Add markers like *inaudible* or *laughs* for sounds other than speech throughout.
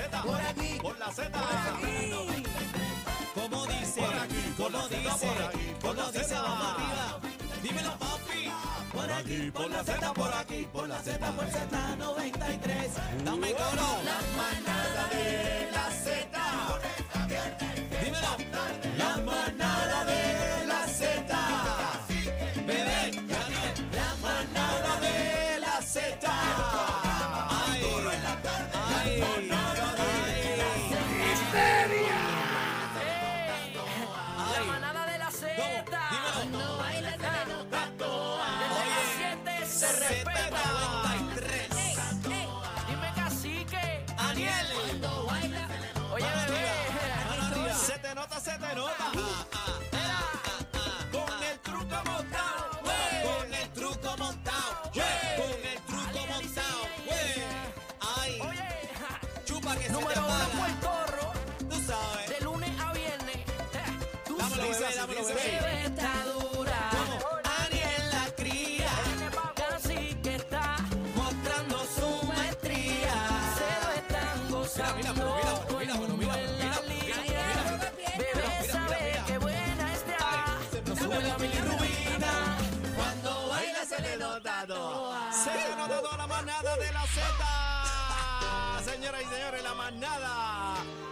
Z, por aquí, por la Z. ¿Cómo dice? Por aquí, por ¿Cómo la Z, por aquí, por la. Z. Vamos arriba. Dímelo, papi. Por aquí, por la Z, por aquí, por la Z, por Z93. Dame coro. La manada de la Z. Dímelo. La manada de la Z. Señoras y señores, la manada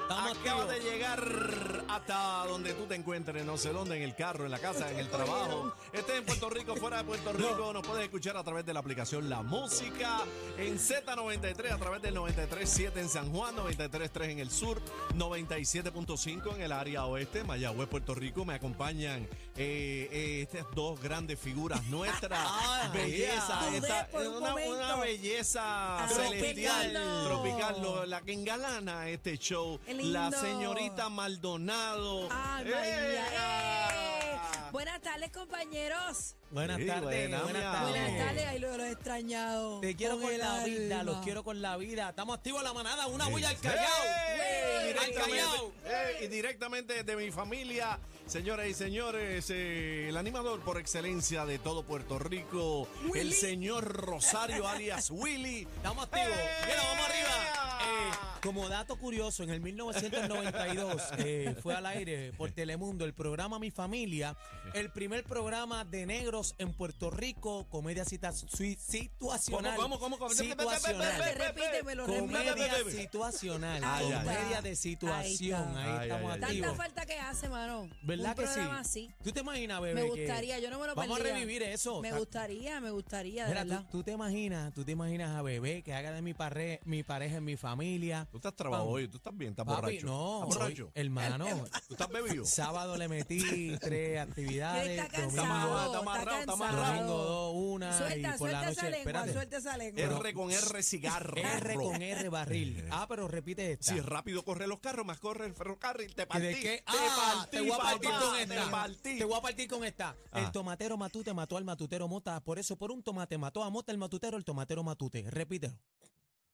Estamos acaba activos. de llegar hasta donde tú te encuentres, no sé dónde, en el carro, en la casa, en el trabajo. Estés en Puerto Rico, fuera de Puerto Rico, nos puedes escuchar a través de la aplicación La Música, en Z93, a través del 93.7 en San Juan, 93.3 en el sur, 97.5 en el área oeste, Mayagüez, Puerto Rico. Me acompañan eh, eh, estas dos grandes figuras nuestras. *laughs* Ah, belleza, esta- un una, belleza celestial, tropical, lo- la que engalana este show, La señorita Maldonado. Ay, ¡Eh! María. ¡Eh! Buenas tardes, compañeros. Buenas Sí, tardes, buena, buenas tardes. Buenas tardes. Ay, lo, lo he extrañado. Te quiero con el la vida, alma. los quiero con la vida. Estamos activos en la manada, una bulla al ¡Eh! callao. Y Al directamente, callao. eh, y directamente de mi familia, señoras y señores, eh, el animador por excelencia de todo Puerto Rico, el señor Rosario alias Willy. Estamos activos. ¡Eh! Mira, vamos arriba. Eh, como dato curioso, en el 1992 *laughs* eh, fue al aire por Telemundo el programa Mi Familia, el primer programa de negros en Puerto Rico, comedia cita- situacional. ¿Cómo, cómo, cómo? Situacional. Repítemelo, Comedia situacional. Ahí comedia de situación. Ahí Ahí, estamos activos. Tanta falta que hace, mano. ¿Verdad un que sí? programa así. ¿Tú te imaginas, bebé? Me que- gustaría, yo no me lo Vamos a revivir eso. Me Ta- gustaría, me gustaría, de Mira, tú, verdad. tú te imaginas, tú te imaginas a bebé que haga de mi, parre- mi pareja en mi familia. Tú estás trabado Pam. hoy, tú estás bien, estás Papi, borracho. no, ¿Estás borracho? hoy, hermano. *laughs* ¿Tú estás bebido? Sábado le metí tres *laughs* actividades. Está domingo- cansado, está amarrado, está amarrado. Domingo dos, una Suelta, y por suelta la noche. esa lengua, espérate. suelta esa lengua. R con R cigarro. R con R *laughs* barril. Ah, pero repite esta. Si rápido corre los carros, más corre el ferrocarril. Te ¿Que partí. ¿De qué? Te Ah, partí, te voy a partir papá, con Te esta. partí. Te voy a partir con esta. Ah. El tomatero matute mató al matutero mota. Por eso, por un tomate mató a mota el matutero, el tomatero matute. Repítelo.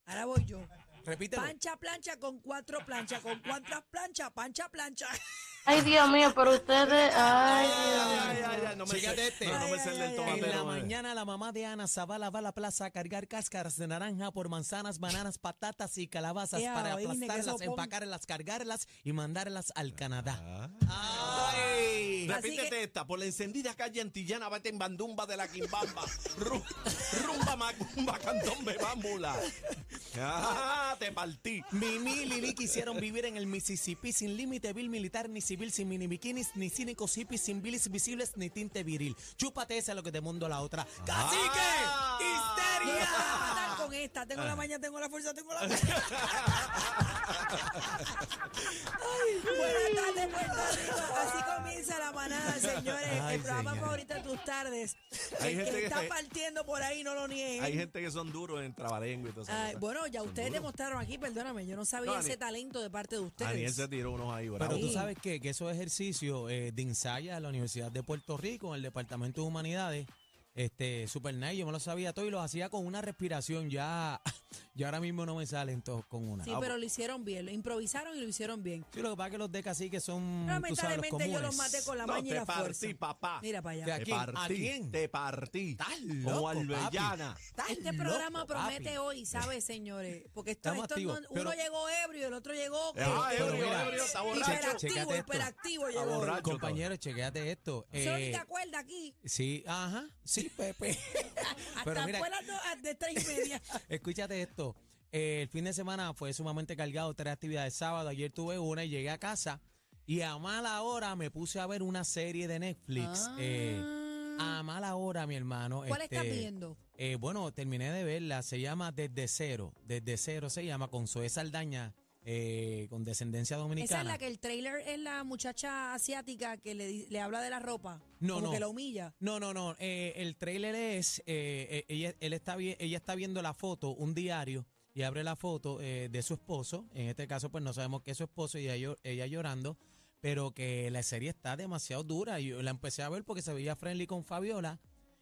Ahora voy yo. Repítelo. Pancha plancha con cuatro planchas, con cuatro planchas, pancha plancha. Ay, Dios mío, pero ustedes. Ay, Ay, ay, ay, no me Chígate sé- este. No, no me Ay, sé el ay, del ay, tomatero. En la eh. mañana la mamá de Ana Zavala va a la plaza a cargar cáscaras de naranja por manzanas, bananas, patatas y calabazas Ea, para oíme, que aplastarlas, empacarlas, cargarlas y mandarlas al Canadá. Ah. ¡Ay! Así Repítete que- esta, por la encendida calle antillana, vete en bandumba de la quimbamba. Ru- rumba macumba, cantón bebámbula. Ah, *laughs* te partí. Mimi y Lili quisieron vivir en el Mississippi sin límite vil militar, ni civil, sin mini bikinis, ni cínicos hippies, sin bilis visibles, ni tinte viril. Chúpate esa lo que te mundo la otra. ¡Cacique! Ah. Puedo ¡Histeria! Con esta. Tengo Ah. la mañana, tengo la fuerza, tengo la *laughs* fuerza. Ay, buenas tardes, Puerto Rico. Así comienza la manada, señores. Ay, el programa señor. favorito de tus tardes. Hay el gente que que- está partiendo por ahí, no lo nieguen. Hay gente que son duros en trabalengua y todo eso. Ay, bueno, ya ustedes demostraron aquí, perdóname, yo no sabía No, ese talento de parte de Daniel ustedes. se tiró unos ahí, Pero bravo. tú Sí. sabes qué? que esos ejercicios eh, de ensaya de la Universidad de Puerto Rico, en el Departamento de Humanidades, Este, super nice, yo me lo sabía todo y lo hacía con una respiración. Ya, *laughs* ya ahora mismo no me salen todos con una. Sí, pero lo hicieron bien, lo improvisaron y lo hicieron bien. Sí, lo que pasa es que los de cacique son, los lamentablemente yo los maté con la No, maña y te la fuerza. partí, papá. Mira para allá. ¿De ¿A Te quién? ¿A partí, quién? te partí. Estás Como loco, albellana. Este loco, programa papi. promete hoy, ¿sabes, *laughs* señores? Porque esto, esto no- uno pero- llegó ebrio y el otro llegó Ah, eh, ebrio, mira, ebrio, está borracho. hiperactivo, hiperactivo Está llegó. borracho. Compañero, chequéate esto. Eh, ni te acuerdas aquí. sí, ajá, sí, *laughs* Pepe. Hasta mira- después las dos- de tres y media. *laughs* Escúchate esto. Eh, el fin de semana fue sumamente cargado, tres actividades sábado. Ayer tuve una y llegué a casa y a mala hora me puse a ver una serie de Netflix. eh, a mala hora, mi hermano. Ah. ¿Cuál este, estás viendo? eh, bueno, terminé de verla. Se llama Desde Cero. Desde Cero se llama con Zoe Saldaña, eh, con descendencia dominicana. Esa es la que el trailer es la muchacha asiática que le, di- le habla de la ropa. No, como no. que la humilla. No, no, no. eh, el trailer es, eh, eh, ella, él está vi- ella está viendo la foto, un diario, y abre la foto eh, de su esposo. En este caso, pues no sabemos que es su esposo y ella, llo- ella llorando, pero que la serie está demasiado dura. Yo la empecé a ver porque se veía friendly con Fabiola.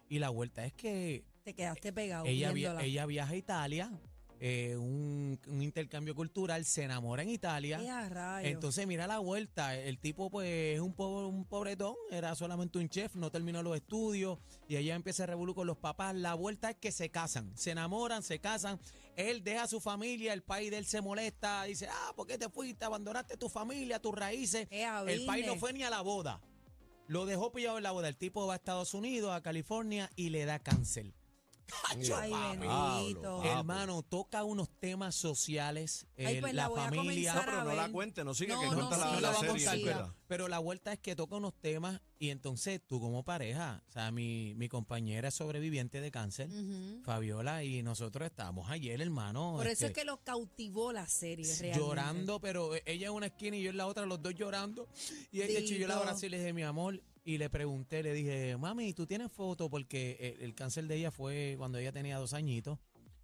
Y la vuelta es que Te quedaste pegado ella, via- viéndola. ella viaja a Italia, eh, un, un intercambio cultural, se enamora en Italia. Entonces, mira la vuelta. El tipo, pues, es un, pobre, un pobretón. Era solamente un chef, no terminó los estudios. Y ella empieza a revolver con los papás. La vuelta es que se casan. Se enamoran, se casan. Él deja a su familia, el país de él se molesta. Dice, ah, ¿por qué te fuiste? Abandonaste tu familia, tus raíces. El país no fue ni a la boda. Lo dejó pillado en la boda. El tipo va a Estados Unidos, a California, y le da cáncer. Cacho, Ay, papi. bendito. Pablo. Hermano, toca unos temas sociales, Ay, eh, pues la, la voy a familia. comenzar Pero no la cuente, no sigue No, que no, cuenta sí, la, no la la va a serie contar, entera. pero, la vuelta es que toca unos temas y entonces tú como pareja, o sea, mi, mi compañera es sobreviviente de cáncer, Ujú. Fabiola, y nosotros estábamos ayer, hermano. Por eso es este, que los cautivó la serie, realmente. llorando, pero ella en una esquina y yo en la otra, los dos llorando. Y ella hecho, yo la Dito. abracé y le dije, mi amor, y le pregunté, le dije, mami, ¿tú tienes foto? Porque el, el cáncer de ella fue cuando ella tenía dos añitos.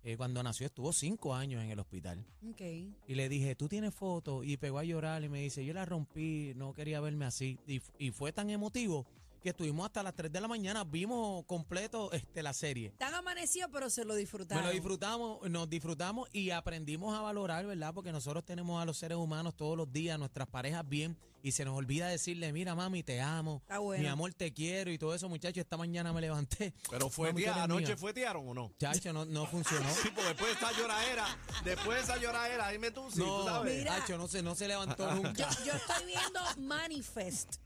Eh, cuando nació estuvo cinco años en el hospital. Ok. Y le dije, ¿tú tienes foto? Y pegó a llorar y me dice, yo la rompí, no quería verme así. Y, y fue tan emotivo que estuvimos hasta las 3 de la mañana, vimos completo este, la serie. Tan amanecido, pero se lo Me disfrutaron. lo disfrutamos, nos disfrutamos y aprendimos a valorar, ¿verdad? Porque nosotros tenemos a los seres humanos todos los días, nuestras parejas bien, y se nos olvida decirle, mira mami, te amo, Está bueno. mi amor, te quiero y todo eso, muchachos. Esta mañana me levanté. Pero fue Mami, tú eres anoche mía. fuetearon o no? Chacho, no, no funcionó. *laughs* Sí, porque después de esa lloradera, después de esa lloradera, dime tú, sí, tú no, sabes. Mira. Chacho, no se, no se levantó *laughs* nunca. Yo, yo estoy viendo Manifest.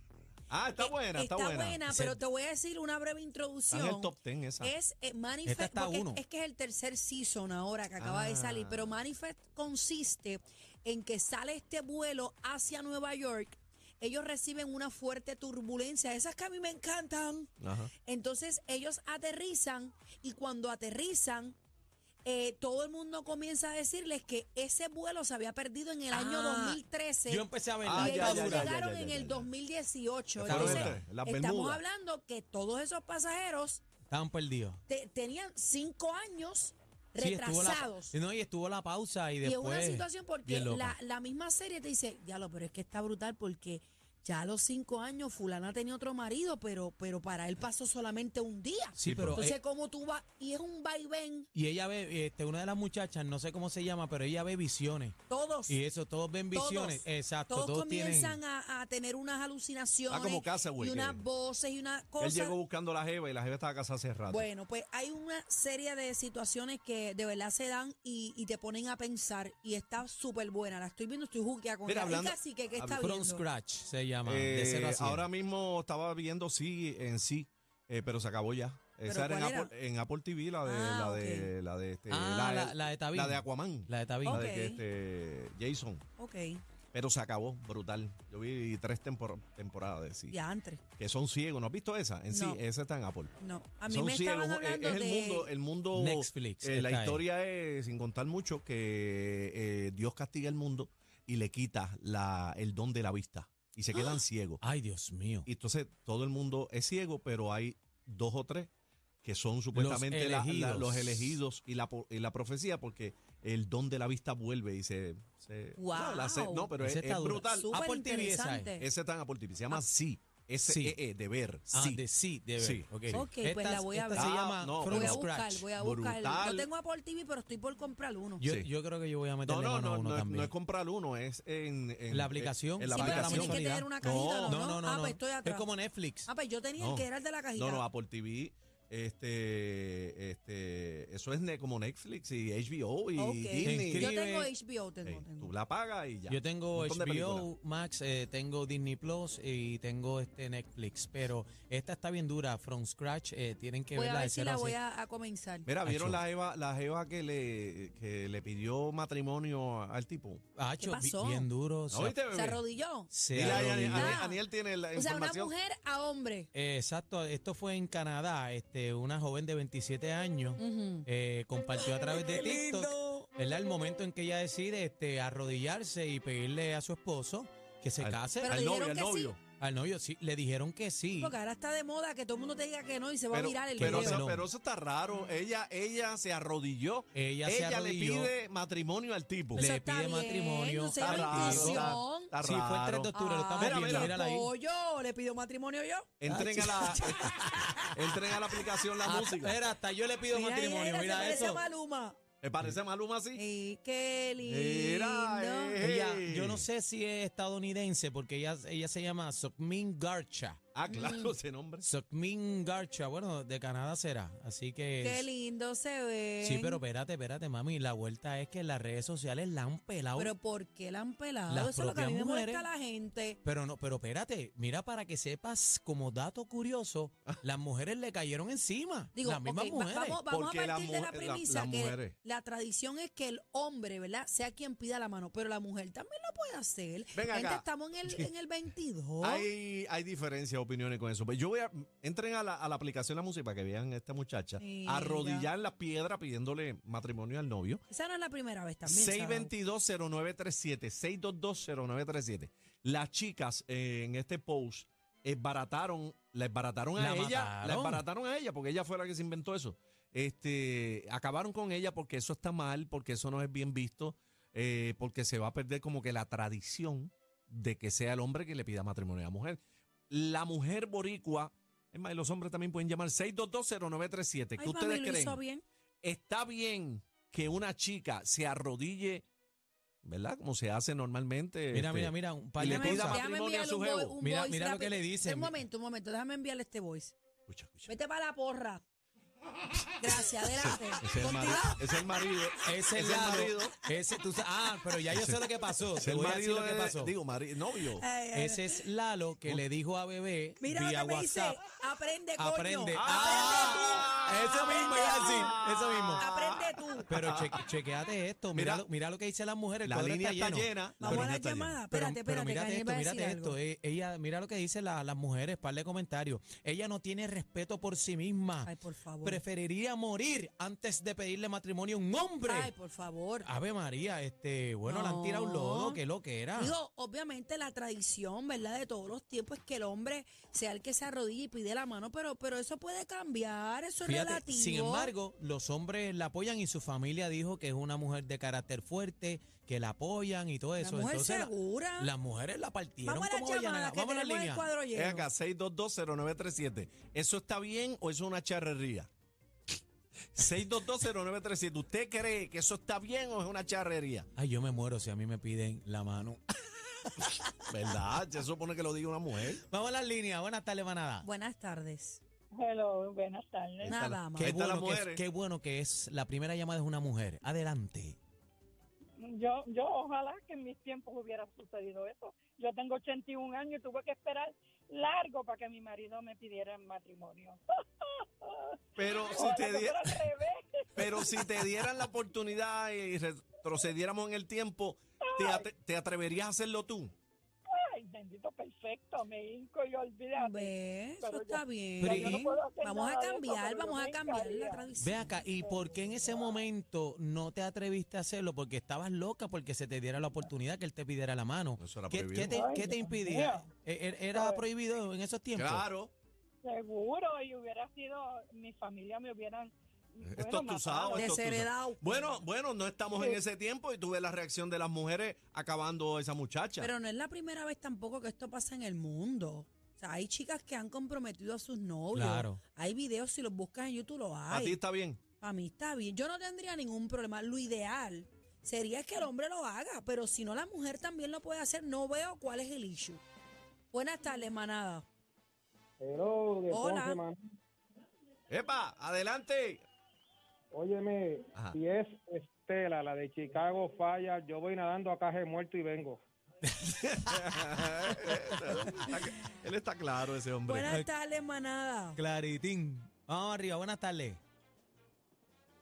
Ah, está Eh, buena, está, buena. pero te voy a decir una breve introducción. Está en el top 10 esa. Es eh, Manifest, está uno. es que es el tercer season ahora que acaba de salir, Ah. pero Manifest consiste en que sale este vuelo hacia Nueva York. Ellos reciben una fuerte turbulencia, esas que a mí me encantan. Ajá. Entonces ellos aterrizan y cuando aterrizan, eh, todo el mundo comienza a decirles que ese vuelo se había perdido en el año Ah, 2013 Yo empecé a ver Ah, y ya, ellos ya, ya, llegaron ya, en ya, el ya. 2018. Fueron Entonces, las estamos Bermudas. hablando que todos esos pasajeros Estaban perdidos. te- tenían cinco años Sí, estuvo la- retrasados. no, y estuvo la pausa y y es después. una situación porque bien loca. la, la misma serie te dice, diablo, pero es que está brutal porque ya a los cinco años fulana tenía otro marido, pero, pero para él pasó solamente un día. Sí, pero. Entonces, eh, ¿cómo tú vas? Y es un vaivén, y ella ve, este, una de las muchachas, no sé cómo se llama, pero ella ve visiones. todos. Y eso, todos ven todos, visiones. Exacto, todos, todos, comienzan tienen. a, a tener unas alucinaciones Ah, como Castaway, y que- unas voces y una cosa. Él llegó buscando la jeva y la jeva estaba casada hace rato. Bueno, pues hay una serie de situaciones que de verdad se dan y, y te ponen a pensar y está súper buena. La estoy viendo, estoy juqueada con Mira, ella. hablando- Y casi que, ¿qué está From? Scratch se llama. De Eh, cero a cien. ahora mismo estaba viendo sí en sí, eh, pero se acabó ya. Esa era en, era? Apple, en Apple TV, la de, Ah, la de, la de este, Ah, la- la de Tabín. la de Aquaman. La de Tabín. La de que este Jason. Ok, Pero se acabó, brutal. Yo vi tres tempor- temporadas de sí. ya antes. Que son ciegos. ¿No has visto esa? En No. sí, esa está en Apple. No, a mí son me ciegos. estaban eh, hablando es el de... mundo, el mundo. Netflix eh, la está ahí. historia es, sin contar mucho, que eh, Dios castiga el mundo y le quita la, el don de la vista. Y se quedan *gasps* ciegos. Ay, Dios mío. Y entonces todo el mundo es ciego, pero hay dos o tres que son supuestamente la- la- elegidos. los elegidos y la, po- y la profecía, porque el don de la vista vuelve y se. se- Wow. no, la pero es, Ese brutal. Súper Apple TV esa es. Ese tan Apple TV, se llama Sí. S-E-E, de ver. Ah, Sí. de sí, de ver. Sí, ok. sí. Ok, pues la voy a ver. se Ah, llama no, Voy a Scratch. buscar, voy a buscar. Brutal. Yo tengo Apple TV, pero estoy por comprar uno. Yo, Sí. yo creo que yo voy a No, meterle no, mano no, uno no, también. no es comprar uno, es en, en- La aplicación, En la sí, pero que tener una cajita, No, ¿no? No, no, no. Ah, no. pues estoy atrás. Es como Netflix. Ah, pues yo tenía No. el que era el de la cajita. No, no, Apple TV, este, este, eso es ne- como Netflix y HBO y Ok. Disney. Yo tengo HBO, tengo, tú la pagas y ya. Yo tengo Un montón de HBO. Max, eh, tengo Disney Plus y tengo este Netflix, pero esta está bien dura, From Scratch, eh, tienen que Voy a verla de ver si cero la a voy cien. a, a comenzar. Mira, ¿vieron Acho. la Eva, la Eva que le, que le pidió matrimonio al tipo? Acho, bi- pasó? bien duro. ¿No viste, ¿Se arrodilló? se Dile ahí, Aniel, arrodilló. Aniel tiene la O sea, una información. mujer a hombre. Eh, exacto, esto fue en Canadá, este, una joven de 27 años Ujú. eh, compartió a través de TikTok, ¿verdad? El momento en que ella decide este, arrodillarse y pedirle a su esposo que se Al- case. Pero al novio, dijeron al que sí. novio. Al novio, sí, le dijeron que sí. Porque ahora está de moda que todo el mundo te diga que no y se va a virar el pero, video. eso, pero eso está raro. Ella, ella se arrodilló. Ella se le arrodilló. pide matrimonio al tipo. Le Eso está pide bien, matrimonio Está raro, está Sí, fue el 3 de octubre, lo estamos Mira, viendo, mira. ahí. Pollo, le pidió matrimonio yo. Entren a la, *laughs* entren a la aplicación La Música. Mira, hasta yo le pido Mira, matrimonio, mira, mira eso. Maluma. ¿Me parece Maluma así? Y qué lindo. Mira, eh. Ella, yo no sé si es estadounidense porque ella, ella se llama Sokmin Garcha. Ah, Mm. claro, ese nombre. Sokmin Garcha, bueno, de Canadá será. Así que. Qué lindo se ve. Sí, pero espérate, espérate, mami. La vuelta es que en las redes sociales la han pelado. Pero ¿por qué la han pelado? Las Eso es lo que a mí me propias molesta a la gente. Pero no, pero espérate, mira para que sepas como dato curioso, las mujeres le cayeron encima. Digo, las mismas mujeres. vamos, vamos a Porque la partir de la premisa las que mujeres. la tradición es que el hombre, ¿verdad? Sea quien pida la mano, pero la mujer también lo puede hacer. Ven Gente, acá. estamos en el, en el 22. *laughs* Hay, hay diferencias de opiniones con eso. Pero yo voy a. Entren a la, a la aplicación La Música para que vean a esta muchacha Mira. arrodillar en la piedra pidiéndole matrimonio al novio. Esa no es la primera vez también. Sao. 622-0937, 622-0937. Las chicas eh, en este post esbarataron, la esbarataron a La ella, la esbarataron a ella porque ella fue la que se inventó eso. Este, acabaron con ella porque eso está mal, porque eso no es bien visto, eh, porque se va a perder como que la tradición de que sea el hombre que le pida matrimonio a la mujer. La mujer boricua, es más, y los hombres también pueden llamar 622-0937. ¿Qué Ay, ustedes mami, lo creen? hizo bien. está bien que una chica se arrodille, ¿verdad? Como se hace normalmente. Mira, este, mira, mira, un par de matrimonio a enviarle su un, jevo. vo- un Mira- voice mira lo que le dice. Un momento, un momento, déjame enviarle este voice. Escucha, escucha. Vete para la porra. Gracias, adelante. Ese es el marido. Es el marido. Ese es el lado, marido. ese, tú ah, pero ya yo sé lo que pasó. Es Te el voy a decir marido lo que de- pasó. Digo, marido, novio. Ay, ay, Ese es Lalo que le dijo a Bebé Mira vía lo que me dice. WhatsApp. Aprende, coño. Aprende. Ah, eso mismo. Eso mismo. Aprende tú. Pero che, chequeate esto. Mira, Mira, lo, mira lo que dice las mujeres. La línea está, llena. la Vamos a la llamada. Espérate, pero espérate, mírate esto, mírate esto. eh, ella, mira lo que dicen la- las mujeres, par de comentarios. Ella no tiene respeto por sí misma. Ay, por favor. Preferiría morir antes de pedirle matrimonio a un hombre. Ay, por favor. Ave María, este, bueno, le han tirado un lodo, No. que lo que era. Digo, obviamente la tradición, ¿verdad? De todos los tiempos es que el hombre sea el que se arrodille y pide la mano, pero, pero eso puede cambiar, eso es relativo. sin embargo, los hombres la apoyan y su familia dijo que es una mujer de carácter fuerte, que la apoyan y todo la eso. mujer Entonces, la- segura. las mujeres la partieron Vamos a la como llamada, que Vamos a la el línea. cuadro lleno. Es acá, 6220937. ¿Eso está bien o eso es una charrería? 6220937. ¿Usted cree que eso está bien o es una charrería? Ay, yo me muero si a mí me piden la mano. *laughs* ¿Verdad? Se supone que lo diga una mujer. Vamos a la línea. Buenas tardes, manada. Buenas tardes. Hello, buenas tardes. Nada más. Qué las bueno, que es, mujeres. qué bueno que es la primera llamada es una mujer. Adelante. Yo, yo ojalá que en mis tiempos hubiera sucedido eso. Yo tengo 81 años y tuve que esperar largo para que mi marido me pidiera en matrimonio. *laughs* Pero si te pero si te dieran la oportunidad y retrocediéramos en el tiempo, ¿te, te atreverías a hacerlo tú? Bendito, perfecto, me hinco y olvídate. Ve, eso Pero está ya- bien. Pero yo no puedo hacer Vamos a eso, cambiar, vamos yo a cambiar la tradición. Ve acá, ¿y por qué en ese momento no te atreviste a hacerlo? Porque estabas loca porque se te diera la oportunidad que él te pidiera la mano. Eso era ¿Qué, prohibido. qué te, Ay, qué te impidía? mío. ¿E- e- ¿Era Ay. prohibido en esos tiempos? Claro. Seguro, y hubiera sido, mi familia me hubieran... Esto es bueno, es Desheredado. Bueno, bueno, no estamos en ese tiempo y tuve la reacción de las mujeres acabando esa muchacha. Pero no es la primera vez tampoco que esto pasa en el mundo. O sea, hay chicas que han comprometido a sus novios. Claro. Hay videos, si los buscas en YouTube, los A ti hay. está bien. Para mí está bien. Yo no tendría ningún problema. Lo ideal sería que el hombre lo haga, pero si no, la mujer también lo puede hacer. No veo cuál es el issue. Buenas tardes, manada. Hello, Hola. ¡Epa! ¡Adelante! Óyeme, Ajá. si es Estela, la de Chicago falla, yo voy nadando a caje muerto y vengo. *laughs* Él está claro, ese hombre. Buenas tardes, manada. Claritín. Vamos arriba, buenas tardes.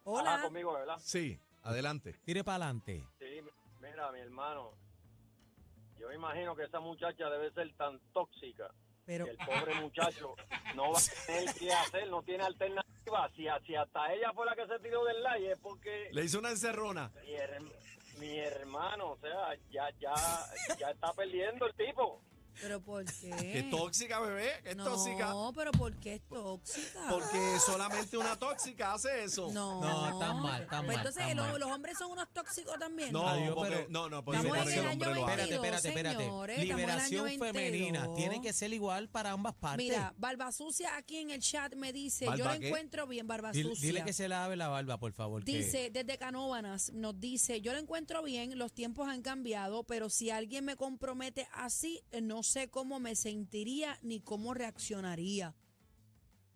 Hola. conmigo, ¿verdad? Sí, adelante. Tire para adelante. Sí, mira, mi hermano, yo me imagino que esa muchacha debe ser tan tóxica Pero, el pobre muchacho no va a tener que hacer, no tiene alternativa. Si, si hasta ella fue la que se tiró del like es porque Le hizo una encerrona. mi, her- mi hermano, o sea, ya, ya, ya está perdiendo el tipo. Pero ¿por *laughs* qué? Qué tóxica, bebé. Qué no, tóxica. pero ¿por qué es tóxica? Porque solamente una tóxica hace eso. No. No, están mal, están Pues mal, entonces, ¿los, mal. los hombres son unos tóxicos también? No, Adiós, porque, pero- no, no, porque, Estamos en porque el el año hombre lo hace. Espérate, 22, espérate, espérate. señores, estamos en el año Liberación 22. femenina tiene que ser igual para ambas partes. Mira, Barba Sucia aquí en el chat me dice, yo ¿Barba lo qué? encuentro bien, Barba Sucia. dile que se lave la barba, por favor. que- Dice, desde Canóbanas, nos dice, yo lo encuentro bien, los tiempos han cambiado, pero si alguien me compromete así, eh, no sé cómo me sentiría ni cómo reaccionaría.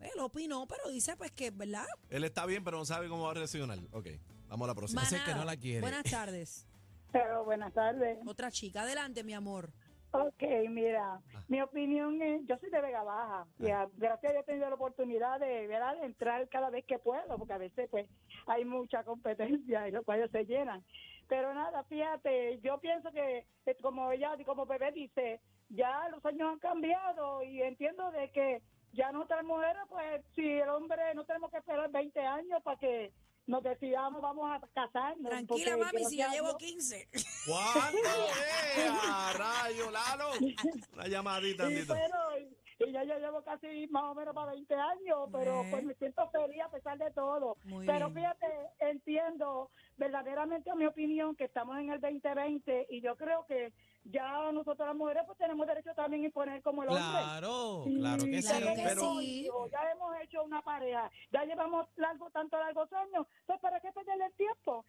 Él opinó, pero dice pues que, ¿verdad? Él está bien, pero no sabe cómo va a reaccionar. Ok, vamos a la próxima. Ese que no la quiere. Buenas tardes. Pero buenas tardes. Otra chica, adelante, mi amor. Ok, mira, mi opinión es, yo soy de Vega Baja, y a- gracias a Dios he tenido la oportunidad de, ¿verdad? de entrar cada vez que puedo, porque a veces pues hay mucha competencia y los cuales se llenan. Pero nada, fíjate, yo pienso que eh, como ella, como bebé dice, ya los años han cambiado y entiendo de que ya nuestras mujeres, pues si el hombre no tenemos que esperar 20 años para que nos decidamos, vamos a casarnos. Tranquila, mami, si yo gracias a llevo Dios- 15. ¿Cuánto? *laughs* ¡Eh! ¡A rayo, Lalo! Una llamadita, Sí, Andito. pero y ya yo llevo casi más o menos para 20 años, pero Eh. pues me siento feliz a pesar de todo. Muy pero bien. fíjate, entiendo verdaderamente a mi opinión que estamos en el 2020 y yo creo que ya nosotros las mujeres pues tenemos derecho también a imponer como el hombre. Claro, claro que sí. Claro ya que sí. hijos, Ya hemos hecho una pareja, ya llevamos largo, tanto largos años, entonces ¿para qué perderle el tiempo?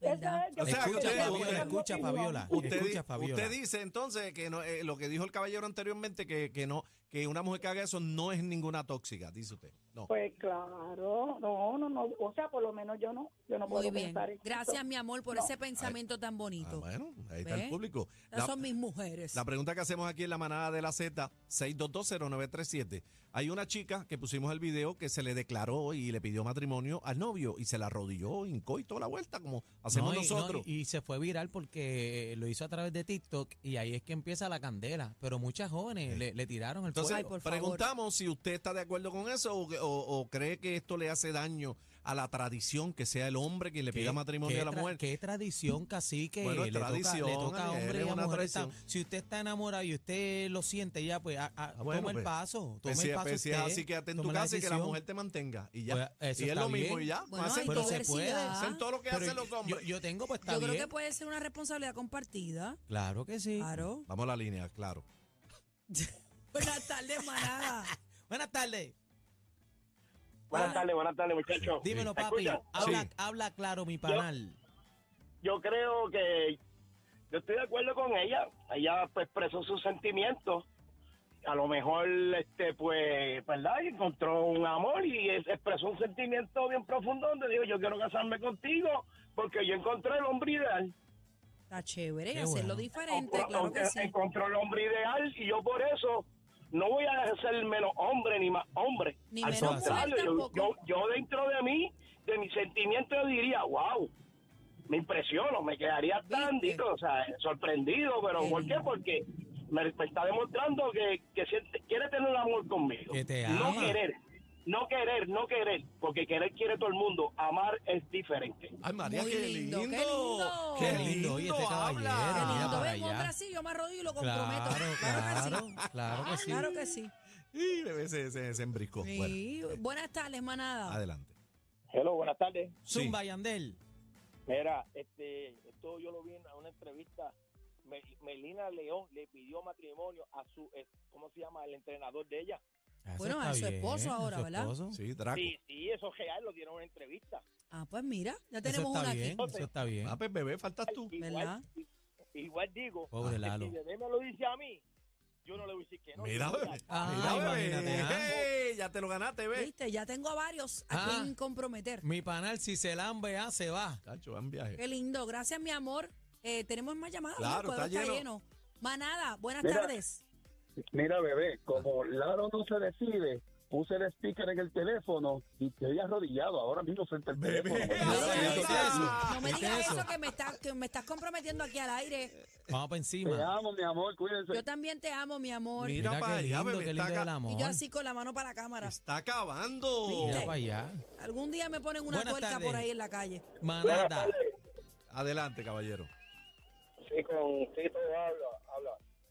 Escucha. Fabiola. Usted, Escucha, Fabiola. usted dice entonces que no, eh, lo que dijo el caballero anteriormente, que, que no que una mujer que haga eso no es ninguna tóxica, dice usted. No. Pues claro, no, no, no, o sea, por lo menos yo no, yo no Muy puedo bien. pensar en Gracias, mi amor, por No. ese pensamiento tan Ah, bonito. bueno, ahí está el público. Esas La, son mis mujeres. la pregunta que hacemos aquí en la manada de la Z, 6220937. Hay una chica que pusimos el video que se le declaró y le pidió matrimonio al novio y se la arrodilló, hincó y toda la vuelta, como hacemos No, y- no, nosotros. y, y se fue viral porque lo hizo a través de TikTok y ahí es que empieza la candela. Pero muchas jóvenes le, le tiraron el Entonces, fuego. por favor. preguntamos si usted está de acuerdo con eso o, que- o- o cree que esto le hace daño a la tradición, que sea el hombre quien le pida ¿Qué- matrimonio a la mujer. ¿Qué tradición, cacique? Bueno, es le, toca, le tradición, toca a hombre y a mujer. Está- si usted está enamorado y usted lo siente ya, pues a- a- Ah, bueno, tome pues, el paso. Tome Pues el paso pues si es usted, así, quédate en tu casa y que la mujer te mantenga. Y ya. Pues, y es lo mismo y ya. Bueno, hacen hay Pero todo, se puede. hacen todo lo que Pero hacen los yo, hombres. yo tengo, pues está Yo creo bien. que puede ser una responsabilidad compartida. Claro que sí. Claro. Vamos a la línea, claro. *laughs* Buenas tardes, manada. *laughs* Buenas tardes. Buenas tardes, buenas tardes, muchachos. Dímelo, ¿Me papi. Habla, Sí. habla claro, mi panal. yo creo que yo estoy de acuerdo con ella. Ella pues, expresó sus sentimientos. A lo mejor, este, pues, ¿verdad? Y encontró un amor y es- expresó un sentimiento bien profundo donde dijo, yo quiero casarme contigo porque yo encontré el hombre ideal. Está chévere Qué hacerlo bueno. diferente, Encontró- claro que sí. Encontró el hombre ideal y yo por eso no voy a ser menos hombre ni más hombre. Ni Al menos contrario, yo, yo, yo dentro de mí, de mi sentimiento, yo diría, wow, me impresiono, me quedaría tan, o sea, sorprendido, pero ¿por qué? Porque me, está demostrando que, que siente- quiere tener un amor conmigo. Que te no ama. querer, no querer, no querer, porque querer quiere todo el mundo, amar es diferente. Ay, María, Muy qué lindo, lindo. qué lindo. Qué lindo, oye, este caballero, Qué lindo. para Ven, allá. hombre así, yo me arrodillo y lo comprometo. Claro, que sí. claro que sí. Claro que sí. Y bebé se, se, se embricó. Bueno. Buenas tardes, manada. adelante. Hello, buenas tardes. Sí. Zumba Yandel. Mira, este, esto yo lo vi en una entrevista. Me- Melina León le pidió matrimonio a su, eh, ¿cómo se llama? El entrenador de ella. Eso Bueno, a su bien, esposo a ahora, su ¿verdad? esposo. Sí, Draco. Sí, sí, eso es real, lo dieron en una entrevista. Ah, pues mira, ya Eso tenemos está una bien, aquí. eso está bien. Ah, pues bebé, faltas tú. Igual, ¿Verdad? igual digo, Pobre Lalo. si bebé me lo dice a mí, yo no le voy a decir que no. Mira, a- bebé. Ah, Mira, bebé. imagínate, ah. Hey, ya te lo ganaste, bebé. Viste, ya tengo a varios a Ah. quien comprometer. Mi panal, si se lambe, ah, se va. Cacho, va en viaje. Qué lindo, gracias mi amor. Eh, tenemos más llamadas. Claro, está lleno. Manada, buenas Mira. tardes. Mira, bebé, como Laro no se decide, puse el speaker en el teléfono y te había arrodillado. Ahora mismo frente al Bebé. teléfono. No, me ¿viste digas eso? eso, no me ¿Viste digas eso? eso que me, estás, que me estás comprometiendo aquí al aire. Vamos para Te encima. amo, mi amor, cuídense. Yo también te amo, mi amor. Mira, Mira para qué allá, lindo, bebé. qué está, lindo ca- el amor. Y yo así con la mano para la cámara. está acabando. Mira para allá. Algún día me ponen una tardes. por ahí en la calle. Manada. Adelante, caballero. Sí, con Tito habla.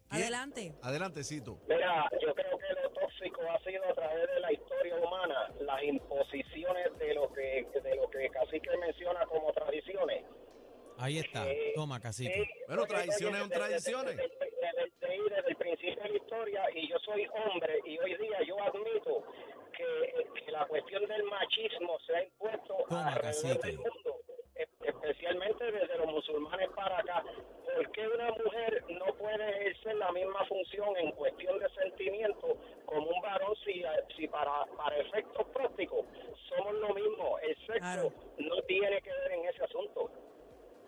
¿Quién? Adelante. Adelantecito. Mira, yo creo que lo tóxico ha sido a través de la historia humana, las imposiciones de lo que de lo que Cacique menciona como tradiciones. Ahí está. Eh, Toma, cacique. Sí, Bueno, oye, tradiciones oye, son desde- tradiciones. Desde, desde- desde- desde el principio de la historia, y yo soy hombre, y hoy día yo admito que, que la cuestión del machismo se ha impuesto Toma, alrededor cacique. del mundo, e- especialmente desde los musulmanes para acá. ¿Por qué una mujer no puede ejercer la misma función en cuestión de sentimiento como un varón si, si para, para efectos prácticos somos lo mismo? El sexo Claro. no tiene que ver en ese asunto.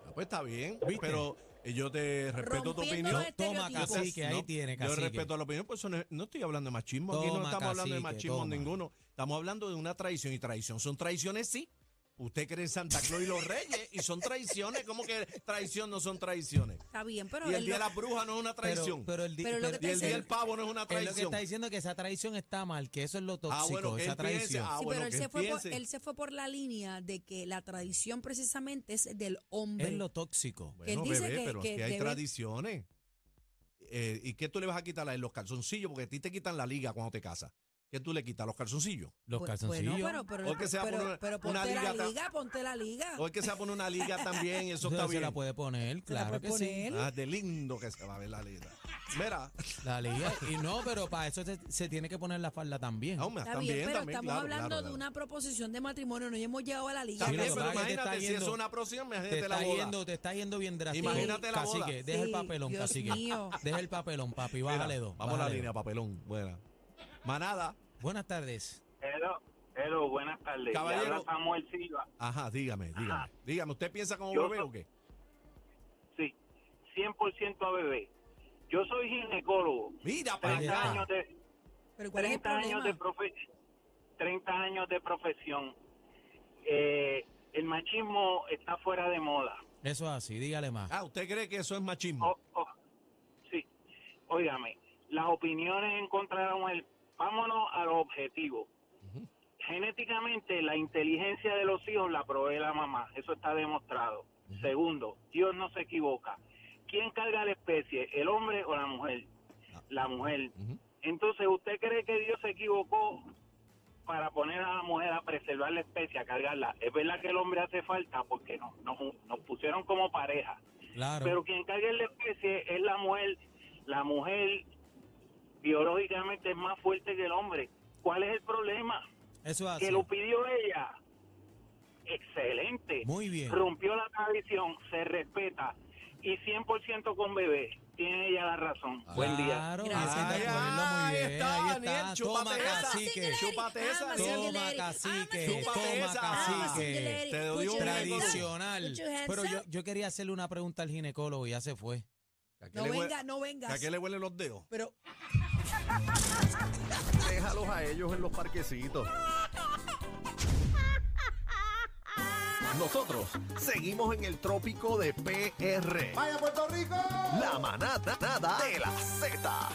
Ah, pues está bien, ¿Viste? pero eh, yo te respeto tu Rompiendo opinión. los Toma, estereotipos. cacique, ahí tiene, Yo cacique. respeto la opinión, pues eso no, no estoy hablando de machismo. Aquí no Toma, estamos hablando de cacique, machismo toma. ninguno. Estamos hablando de una tradición y tradición. Son tradiciones, sí. Usted cree en Santa Claus y los Reyes y son tradiciones. ¿Cómo que traición no son tradiciones? Está bien, pero, Y el día de la bruja no es una traición. pero el, di- Pero lo pero- que y te el día del pavo no es una es lo que traición. está diciendo que esa tradición está mal, que eso es lo tóxico, Ah, bueno, que esa tradición. ah, Sí, bueno, pero él que se, fue por, piense. él se fue por la línea de que la tradición precisamente es del hombre. es lo tóxico. él Bueno, dice bebé, que- pero que es que hay debe- tradiciones. Eh, ¿Y qué tú le vas a quitar a él? Los calzoncillos, porque a ti te quitan la liga cuando te casas. ¿Qué tú le quitas? ¿Los calzoncillos? Los Bu- calzoncillos. Bueno, pero, pero, O que sea pero, por una- pero una ponte la liga liga, ponte la liga. ¿O es que se va a poner una liga también? Eso *laughs* está se bien. la puede poner, Se la claro puede que sí. poner. Ah, de lindo que se va a ver la liga. Mira, La liga. Y no, pero para eso se, se tiene que poner la falda también. aún me Está bien, pero también, estamos claro, hablando claro, de una proposición de matrimonio, no hemos llegado a la liga. Sí, pero imagínate si es una Te imagínate la está, boda. yendo, te está yendo bien drástico. Imagínate la boda. Cacique, deja el papelón, Dios cacique. mío. Deja el papelón, papi. Bájale dos. Vamos a la línea, papelón. Buena. Manada. Buenas tardes. Hello, hello, buenas tardes. Caballero. Le habla Samuel Silva. Ajá, dígame, dígame. Ajá. Dígame, ¿usted piensa como Yo bebé so- o qué? Sí, 100% a bebé. Yo soy ginecólogo. Mira, para 30 allá. años de, Pero ¿cuál es el 30 años de, profe- 30 años de profesión. Eh, el machismo está fuera de moda. Eso es así, dígale más. Ah, ¿usted cree que eso es machismo? O- o- sí, óigame, las opiniones en contra de la mujer, vámonos a los objetivos. Ujú. Genéticamente, la inteligencia de los hijos la provee la mamá, eso está demostrado. Segundo, Dios no se equivoca. ¿Quién carga la especie, el hombre o la mujer? Ah. La mujer. Entonces, ¿usted cree que Dios se equivocó para poner a la mujer a preservar la especie, a cargarla? Es verdad que el hombre hace falta porque no, nos, nos pusieron como pareja. Claro. Pero quien carga la especie es la mujer. La mujer biológicamente es más fuerte que el hombre. ¿Cuál es el problema? Eso es así. Que lo pidió ella. Excelente. Muy bien. Rompió la tradición, se respeta. Y 100% con bebé. Tiene ella la razón. Buen día. Claro, ese te acuerdo muy Ahí está, Daniel, está. chúpate Toma, esa. cacique. Chúpate esa, Toma, cacique. Chúpate Toma, esa. Cacique. Te your un. Tradicional. Pero yo, yo quería hacerle una pregunta al ginecólogo y ya se fue. ¿A No venga, no ¿A vengas. qué le huelen los dedos? Pero *laughs* Déjalos a ellos en los parquecitos. Nosotros seguimos en el trópico de PR. ¡Vaya Puerto Rico! La manada nada de la Z.